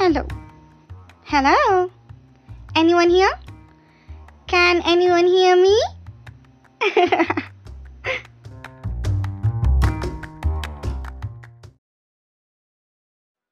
Hello. Hello? Anyone here? Can anyone hear me?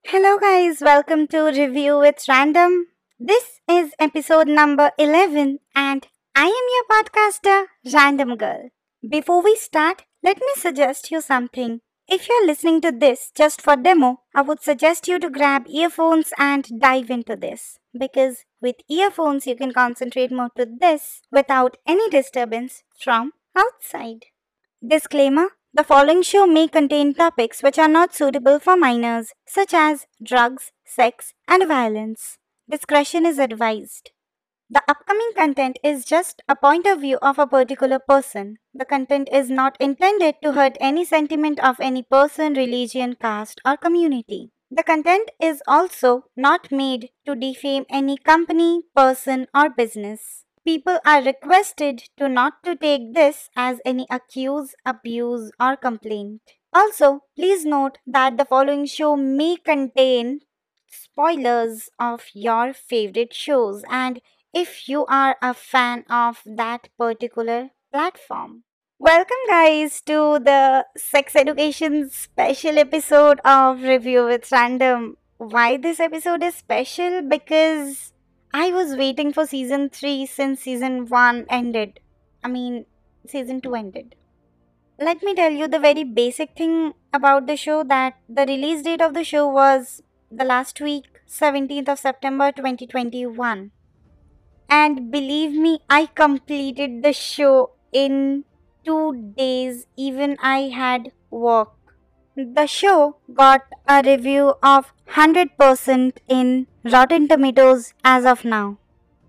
Hello, guys. Welcome to Review with Random. This is episode number 11, and I am your podcaster, Random Girl. Before we start, let me suggest you something. If you're listening to this just for demo, I would suggest you to grab earphones and dive into this. Because with earphones, you can concentrate more to this without any disturbance from outside. Disclaimer The following show may contain topics which are not suitable for minors, such as drugs, sex, and violence. Discretion is advised. The upcoming content is just a point of view of a particular person. The content is not intended to hurt any sentiment of any person, religion, caste, or community. The content is also not made to defame any company, person, or business. People are requested to not to take this as any accuse, abuse, or complaint. Also, please note that the following show may contain spoilers of your favorite shows and if you are a fan of that particular platform. Welcome, guys, to the sex education special episode of Review with Random. Why this episode is special? Because I was waiting for season 3 since season 1 ended. I mean, season 2 ended. Let me tell you the very basic thing about the show that the release date of the show was the last week, 17th of September 2021 and believe me, I completed the show in two days, even I had work. The show got a review of 100% in Rotten Tomatoes as of now.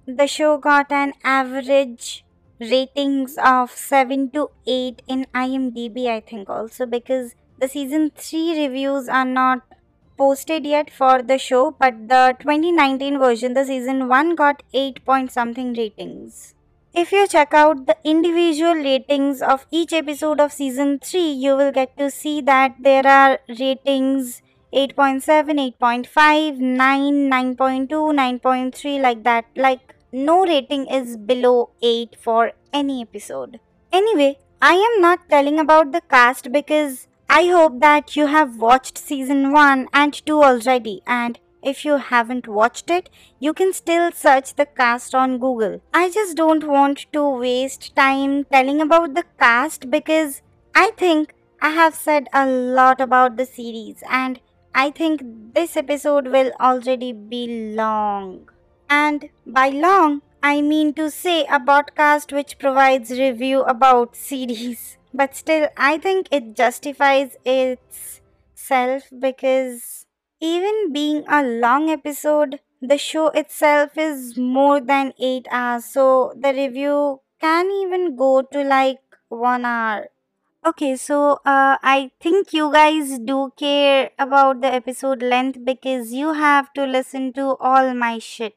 The show got an average ratings of 7 to 8 in IMDb, I think, also because the season 3 reviews are not posted yet for the show, but the 2019 version, the season 1 got 8 point something ratings. If you check out the individual ratings of each episode of season 3, you will get to see that there are ratings 8.7, 8.5, 9, 9.2, 9.3 like that. Like no rating is below 8 for any episode. Anyway, I am not telling about the cast because I hope that you have watched season 1 and 2 already and if you haven't watched it, you can still search the cast on Google. I just don't want to waste time telling about the cast because I think I have said a lot about the series and I think this episode will already be long. And by long, I mean to say a podcast which provides review about series. But still, I think it justifies itself because even being a long episode, the show itself is more than 8 hours, so the review can even go to like 1 hour. Okay, so uh, I think you guys do care about the episode length because you have to listen to all my shit.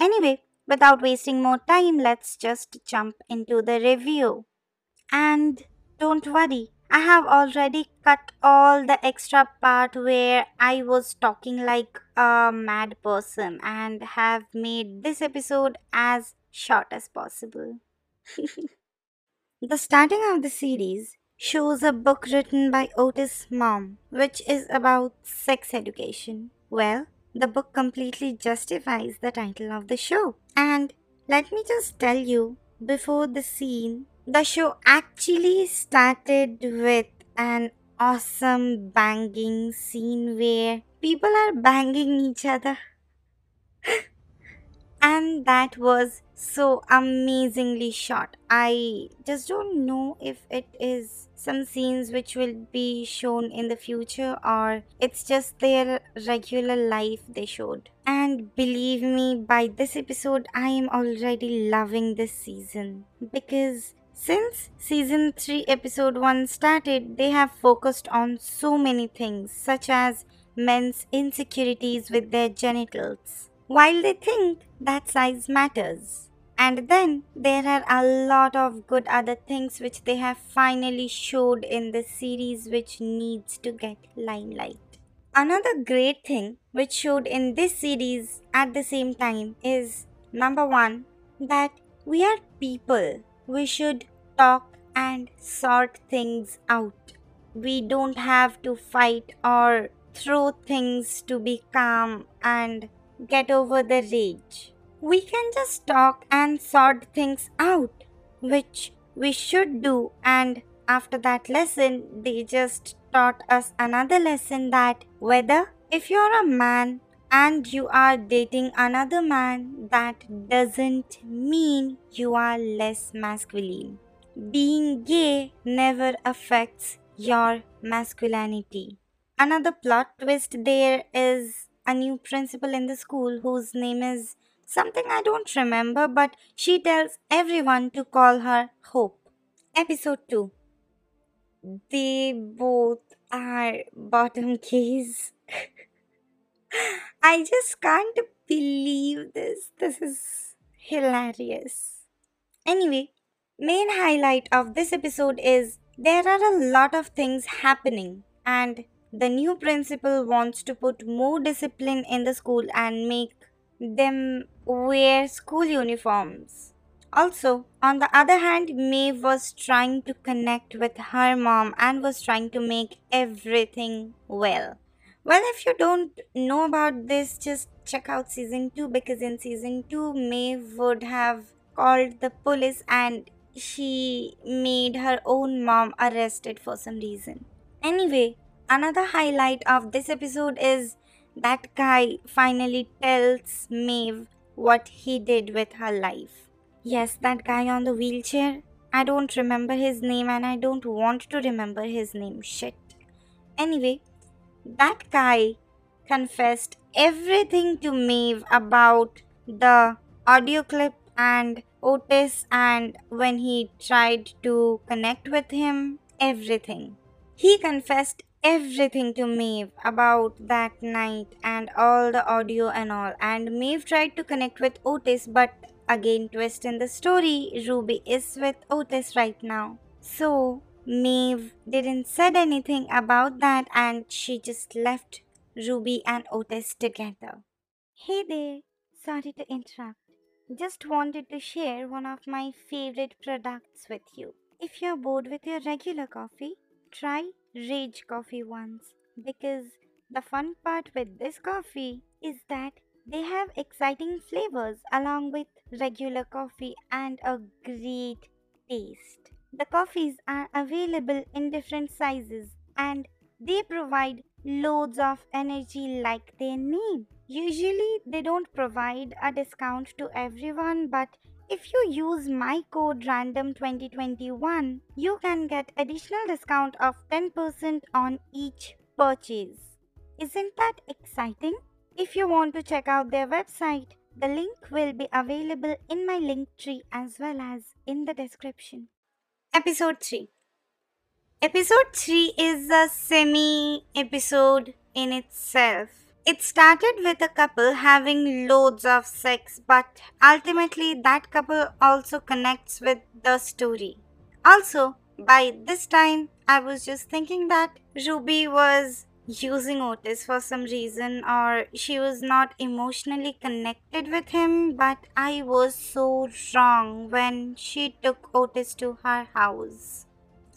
Anyway, without wasting more time, let's just jump into the review. And don't worry, I have already cut all the extra part where I was talking like a mad person and have made this episode as short as possible. the starting of the series shows a book written by Otis Mom, which is about sex education. Well, the book completely justifies the title of the show. And let me just tell you, before the scene the show actually started with an awesome banging scene where people are banging each other. and that was so amazingly shot. I just don't know if it is some scenes which will be shown in the future or it's just their regular life they showed. And believe me, by this episode, I am already loving this season because since season 3 episode 1 started, they have focused on so many things such as men's insecurities with their genitals. While they think that size matters. And then there are a lot of good other things which they have finally showed in the series which needs to get limelight. Another great thing which showed in this series at the same time is number one, that we are people. We should talk and sort things out. We don't have to fight or throw things to be calm and get over the rage. We can just talk and sort things out, which we should do. And after that lesson, they just taught us another lesson that whether if you're a man and you are dating another man, that doesn't mean you are less masculine. Being gay never affects your masculinity. Another plot twist there is a new principal in the school whose name is something I don't remember, but she tells everyone to call her Hope. Episode 2 They both are bottom keys. I just can't believe this. This is hilarious. Anyway, main highlight of this episode is there are a lot of things happening and the new principal wants to put more discipline in the school and make them wear school uniforms. Also, on the other hand, Maeve was trying to connect with her mom and was trying to make everything well. Well, if you don't know about this, just check out season 2 because in season 2, Maeve would have called the police and she made her own mom arrested for some reason. Anyway, another highlight of this episode is that guy finally tells Maeve what he did with her life. Yes, that guy on the wheelchair. I don't remember his name and I don't want to remember his name. Shit. Anyway, that guy confessed everything to Maeve about the audio clip and Otis and when he tried to connect with him, everything. He confessed everything to Maeve about that night and all the audio and all. And Maeve tried to connect with Otis, but again, twist in the story, Ruby is with Otis right now. So Maeve didn't said anything about that and she just left Ruby and Otis together. Hey there, sorry to interrupt. Just wanted to share one of my favorite products with you. If you're bored with your regular coffee, try Rage Coffee once because the fun part with this coffee is that they have exciting flavors along with regular coffee and a great taste. The coffees are available in different sizes and they provide loads of energy like their name. Usually, they don't provide a discount to everyone, but if you use my code random2021, you can get additional discount of 10% on each purchase. Isn't that exciting? If you want to check out their website, the link will be available in my link tree as well as in the description. Episode 3 Episode 3 is a semi episode in itself. It started with a couple having loads of sex, but ultimately, that couple also connects with the story. Also, by this time, I was just thinking that Ruby was using Otis for some reason, or she was not emotionally connected with him, but I was so wrong when she took Otis to her house.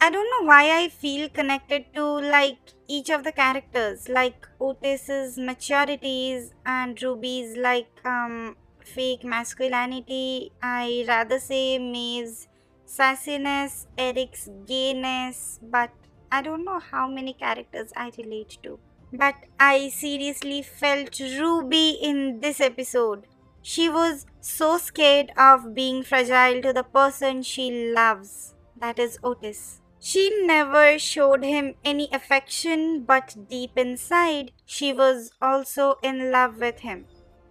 I don't know why I feel connected to like each of the characters, like Otis's maturities and Ruby's like um fake masculinity. I rather say Maeve's sassiness, Eric's gayness, but I don't know how many characters I relate to. But I seriously felt Ruby in this episode. She was so scared of being fragile to the person she loves, that is Otis. She never showed him any affection, but deep inside, she was also in love with him.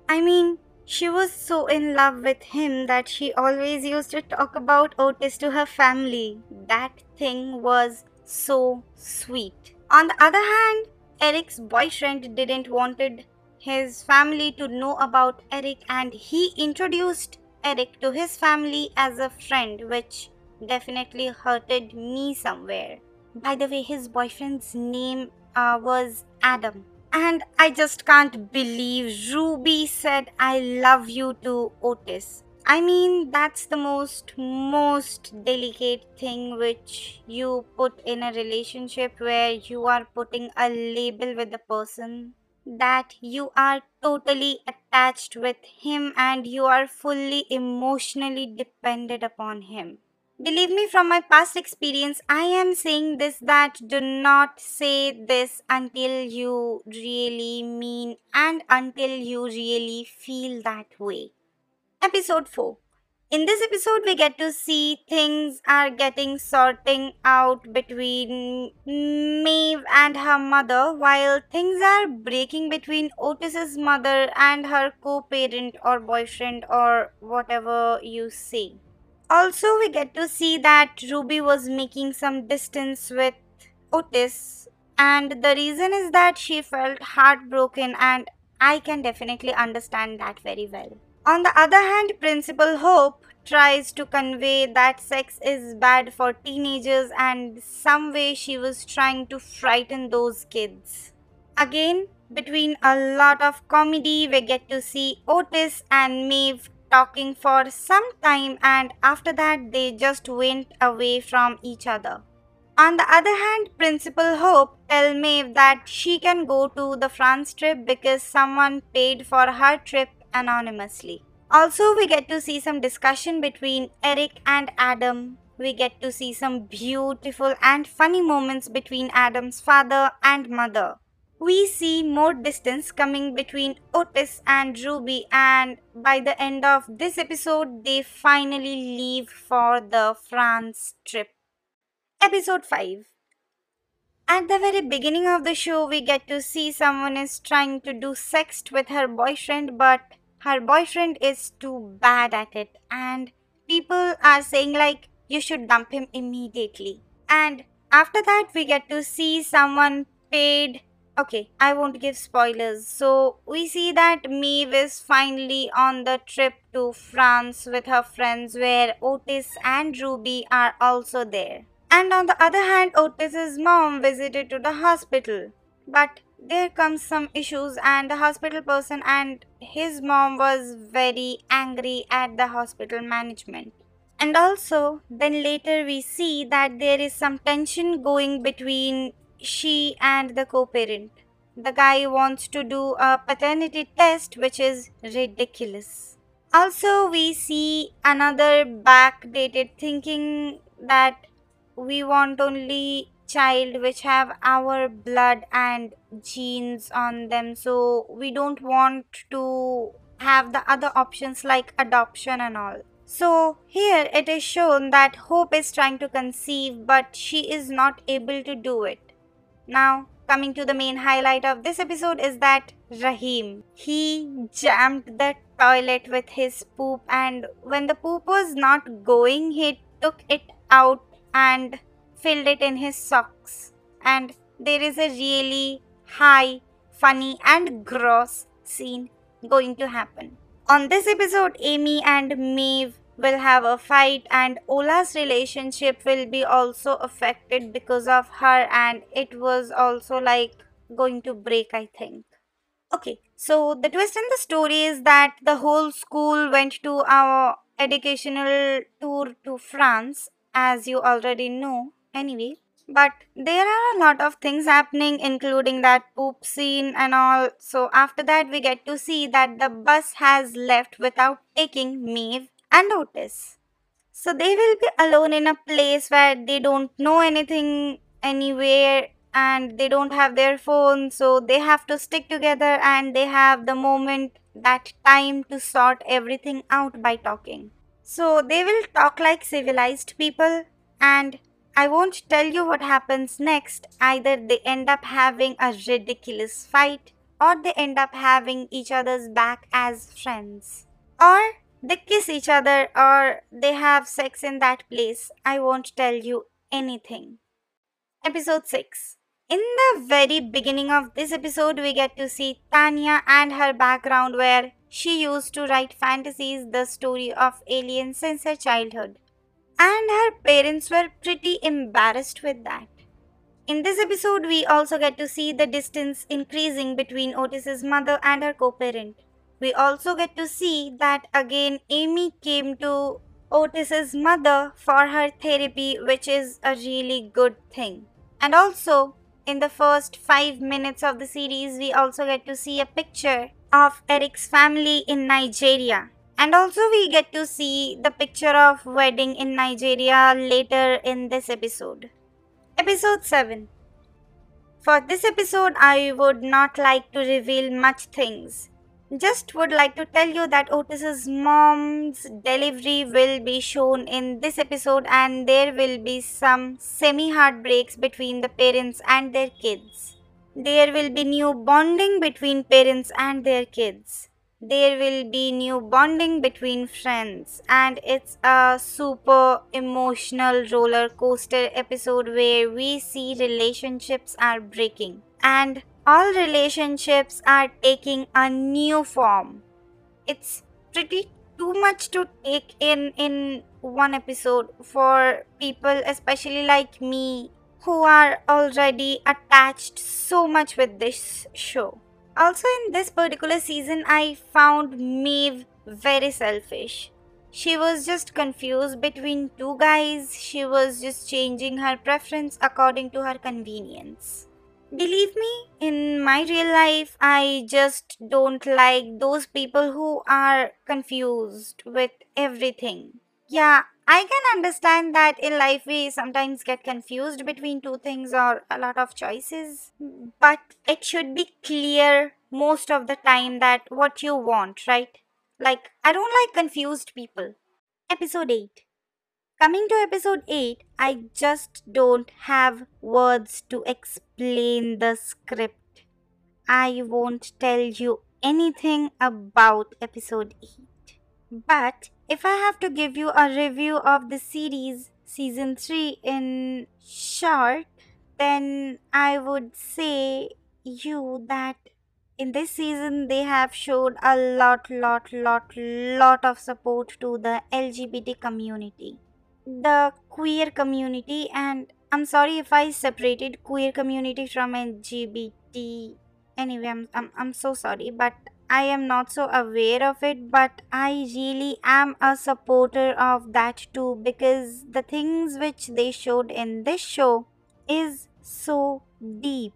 I mean, she was so in love with him that she always used to talk about Otis to her family. That thing was so sweet. On the other hand, Eric's boyfriend didn't wanted his family to know about Eric and he introduced Eric to his family as a friend which definitely hurted me somewhere. By the way, his boyfriend's name uh, was Adam. And I just can't believe Ruby said I love you to Otis. I mean, that's the most, most delicate thing which you put in a relationship where you are putting a label with the person that you are totally attached with him and you are fully emotionally dependent upon him. Believe me, from my past experience, I am saying this that do not say this until you really mean and until you really feel that way. Episode 4 in this episode, we get to see things are getting sorting out between Maeve and her mother, while things are breaking between Otis's mother and her co-parent or boyfriend or whatever you say. Also, we get to see that Ruby was making some distance with Otis, and the reason is that she felt heartbroken, and I can definitely understand that very well. On the other hand, Principal Hope tries to convey that sex is bad for teenagers and some way she was trying to frighten those kids. Again, between a lot of comedy, we get to see Otis and Maeve talking for some time and after that they just went away from each other. On the other hand, Principal Hope tells Maeve that she can go to the France trip because someone paid for her trip anonymously. Also, we get to see some discussion between Eric and Adam. We get to see some beautiful and funny moments between Adam's father and mother. We see more distance coming between Otis and Ruby, and by the end of this episode, they finally leave for the France trip. Episode 5 At the very beginning of the show, we get to see someone is trying to do sex with her boyfriend, but her boyfriend is too bad at it and people are saying like you should dump him immediately and after that we get to see someone paid okay i won't give spoilers. So we see that Maeve is finally on the trip to france with her friends where otis and ruby are also there. And on the other hand otis's mom visited to the hospital. But there comes some issues and the hospital person and his mom was very angry at the hospital management. And also then later we see that there is some tension going between she and the co-parent. The guy wants to do a paternity test which is ridiculous. Also we see another backdated thinking that we want only child which have our blood and genes on them. So we don't want to have the other options like adoption and all. So here it is shown that hope is trying to conceive but she is not able to do it now coming to the main highlight of this episode is that Rahim he jammed the toilet with his poop and when the poop was not going he took it out and filled it in his socks. And there is a really high, funny, and gross scene going to happen. On this episode, Aimee and Maeve will have a fight, and Ola's relationship will be also affected because of her, and it was also like going to break, I think. Okay, so the twist in the story is that the whole school went to our educational tour to France, as you already know, Anyway, but there are a lot of things happening, including that poop scene and all. So, after that, we get to see that the bus has left without taking Maeve and Otis. So, they will be alone in a place where they don't know anything anywhere and they don't have their phone. So, they have to stick together and they have the moment, that time to sort everything out by talking. So, they will talk like civilized people and I won't tell you what happens next. Either they end up having a ridiculous fight or they end up having each other's back as friends. Or they kiss each other or they have sex in that place. I won't tell you anything. Episode 6 in the very beginning of this episode, we get to see Tanya and her background where she used to write fantasies, the story of aliens since her childhood and her parents were pretty embarrassed with that. In this episode, we also get to see the distance increasing between Otis's mother and her co parent. We also get to see that again Aimee came to Otis's mother for her therapy, which is a really good thing. And also, in the first five minutes of the series, we also get to see a picture of Eric's family in Nigeria. And also, we get to see the picture of wedding in Nigeria later in this episode. Episode 7 For this episode, I would not like to reveal much things. Just would like to tell you that Otis's mom's delivery will be shown in this episode, and there will be some semi heartbreaks between the parents and their kids. There will be new bonding between parents and their kids. There will be new bonding between friends, and it's a super emotional roller coaster episode where we see relationships are breaking and all relationships are taking a new form. It's pretty too much to take in in one episode for people especially like me who are already attached so much with this show. Also, in this particular season, I found Maeve very selfish. She was just confused between two guys, she was just changing her preference according to her convenience. Believe me, in my real life, I just don't like those people who are confused with everything. Yeah, I can understand that in life we sometimes get confused between two things or a lot of choices, but it should be clear most of the time that what you want, right? Like, I don't like confused people. Episode 8. Coming to episode 8, I just don't have words to explain the script. I won't tell you anything about episode 8. But if I have to give you a review of the series season 3 in short, then I would say you that in this season they have showed a lot lot lot lot of support to the LGBT community. The queer community and I'm sorry if I separated queer community from LGBT. Anyway, I'm, I'm, I'm so sorry, but I am not so aware of it, but I really am a supporter of that too because the things which they showed in this show is so deep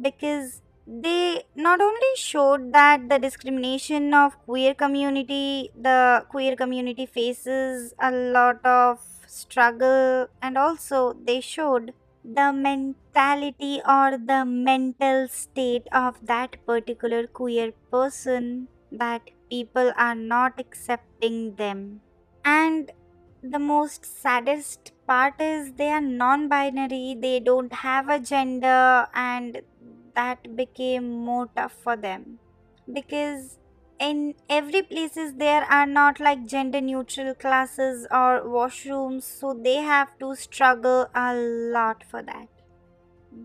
because they not only showed that the discrimination of queer community the queer community faces a lot of struggle and also they showed the mentality or the mental state of that particular queer person that people are not accepting them. And the most saddest part is they are non binary, they don't have a gender, and that became more tough for them because in every places there are not like gender neutral classes or washrooms so they have to struggle a lot for that.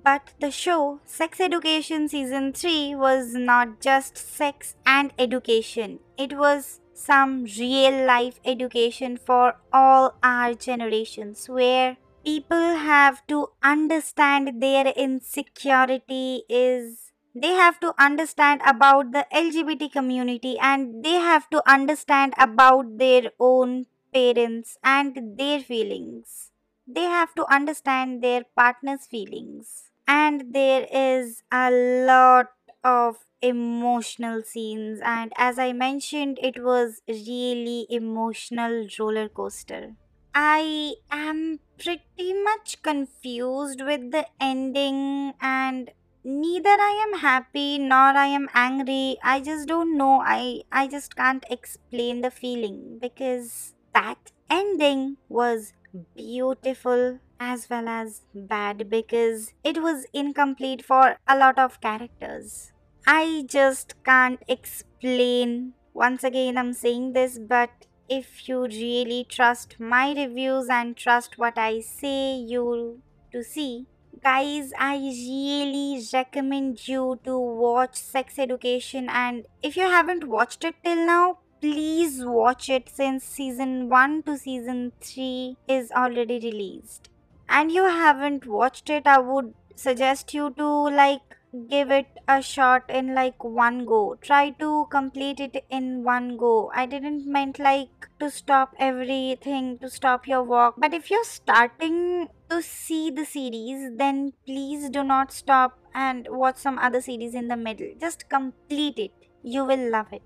But the show sex education season 3 was not just sex and education. It was some real life education for all our generations where people have to understand their insecurity is they have to understand about the LGBT community and they have to understand about their own parents and their feelings. They have to understand their partner's feelings. And there is a lot of emotional scenes and as I mentioned it was really emotional roller coaster. I am pretty much confused with the ending and neither i am happy nor i am angry. I just don't know. I i just can't explain the feeling because that ending was beautiful as well as bad because it was incomplete for a lot of characters. I just can't explain. Once again i'm saying this but if you really trust my reviews and trust what i say you to see guys i really recommend you to watch sex education and if you haven't watched it till now please watch it since season 1 to season 3 is already released and you haven't watched it i would suggest you to like give it a shot in like one go. Try to complete it in one go. I didn't meant like to stop everything, to stop your walk. But if you're starting to see the series, then please do not stop and watch some other series in the middle. Just complete it. You will love it.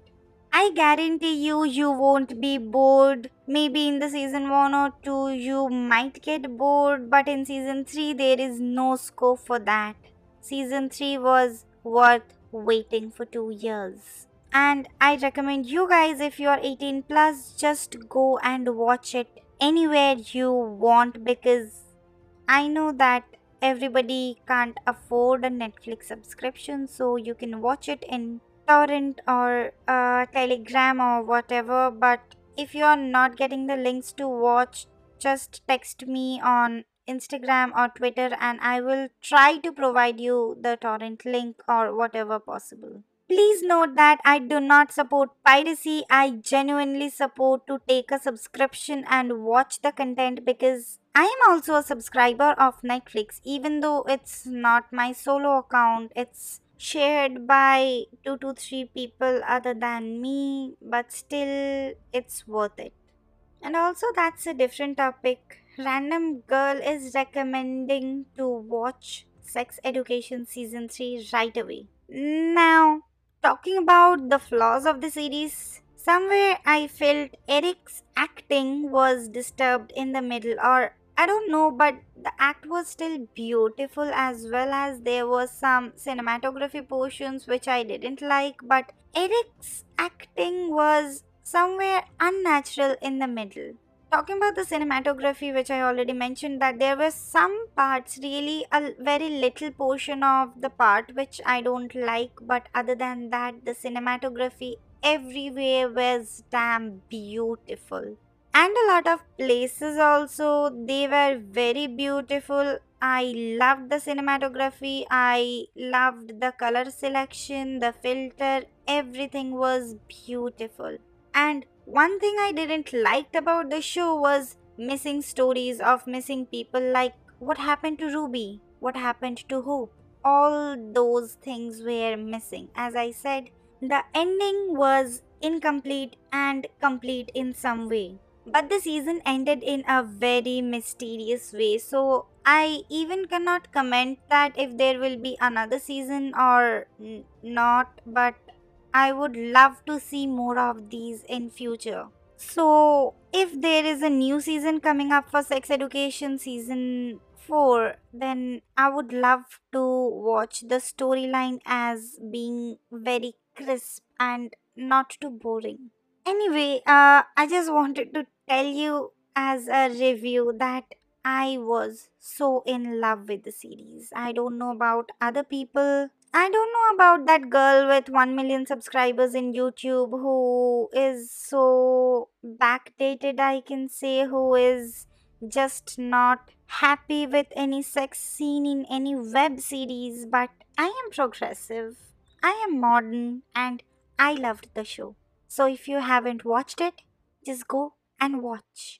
I guarantee you, you won't be bored. Maybe in the season 1 or 2, you might get bored, but in season 3, there is no scope for that season 3 was worth waiting for 2 years. And I recommend you guys, if you are 18 plus, just go and watch it anywhere you want because I know that everybody can't afford a Netflix subscription, so you can watch it in torrent or uh, telegram or whatever but if you are not getting the links to watch just text me on Instagram or Twitter and I will try to provide you the torrent link or whatever possible. Please note that I do not support piracy. I genuinely support to take a subscription and watch the content because I am also a subscriber of Netflix even though it's not my solo account. It's shared by 2 to 3 people other than me, but still it's worth it. And also that's a different topic random girl is recommending to watch Sex Education Season 3 right away. Now, talking about the flaws of the series, somewhere I felt Eric's acting was disturbed in the middle, or I don't know, but the act was still beautiful as well as there was some cinematography portions which I didn't like, but Eric's acting was somewhere unnatural in the middle talking about the cinematography which i already mentioned that there were some parts really a very little portion of the part which i don't like but other than that the cinematography everywhere was damn beautiful. And a lot of places also they were very beautiful. I loved the cinematography. I loved the color selection the filter. Everything was beautiful. And one thing I didn't like about the show was missing stories of missing people like what happened to Ruby, what happened to Hope. All those things were missing. As I said, the ending was incomplete and complete in some way. But the season ended in a very mysterious way, so I even cannot comment that if there will be another season or n- not. But I would love to see more of these in future. So, if there is a new season coming up for sex education season 4, then I would love to watch the storyline as being very crisp and not too boring. Anyway, uh, I just wanted to tell you as a review that I was so in love with the series. I don't know about other people, I don't know about that girl with 1 million subscribers in YouTube who is so backdated, I can say, who is just not happy with any sex scene in any web series, but I am progressive, I am modern, and I loved the show. So if you haven't watched it, just go and watch.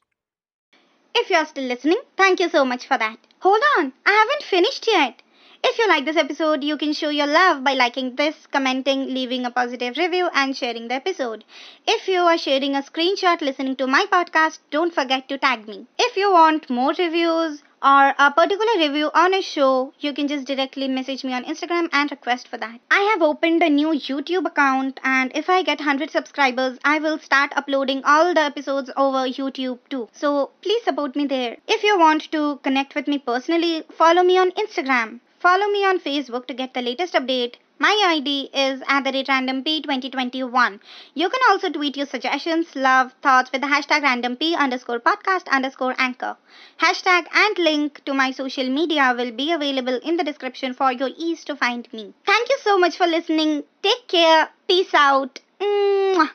If you're still listening, thank you so much for that. Hold on, I haven't finished yet. If you like this episode, you can show your love by liking this, commenting, leaving a positive review, and sharing the episode. If you are sharing a screenshot listening to my podcast, don't forget to tag me. If you want more reviews, or a particular review on a show, you can just directly message me on Instagram and request for that. I have opened a new YouTube account and if I get 100 subscribers, I will start uploading all the episodes over YouTube too. So please support me there. If you want to connect with me personally, follow me on Instagram. Follow me on Facebook to get the latest update. My ID is at the rate randomp2021. You can also tweet your suggestions, love, thoughts with the hashtag randomp underscore podcast underscore anchor. Hashtag and link to my social media will be available in the description for your ease to find me. Thank you so much for listening. Take care. Peace out. Mwah.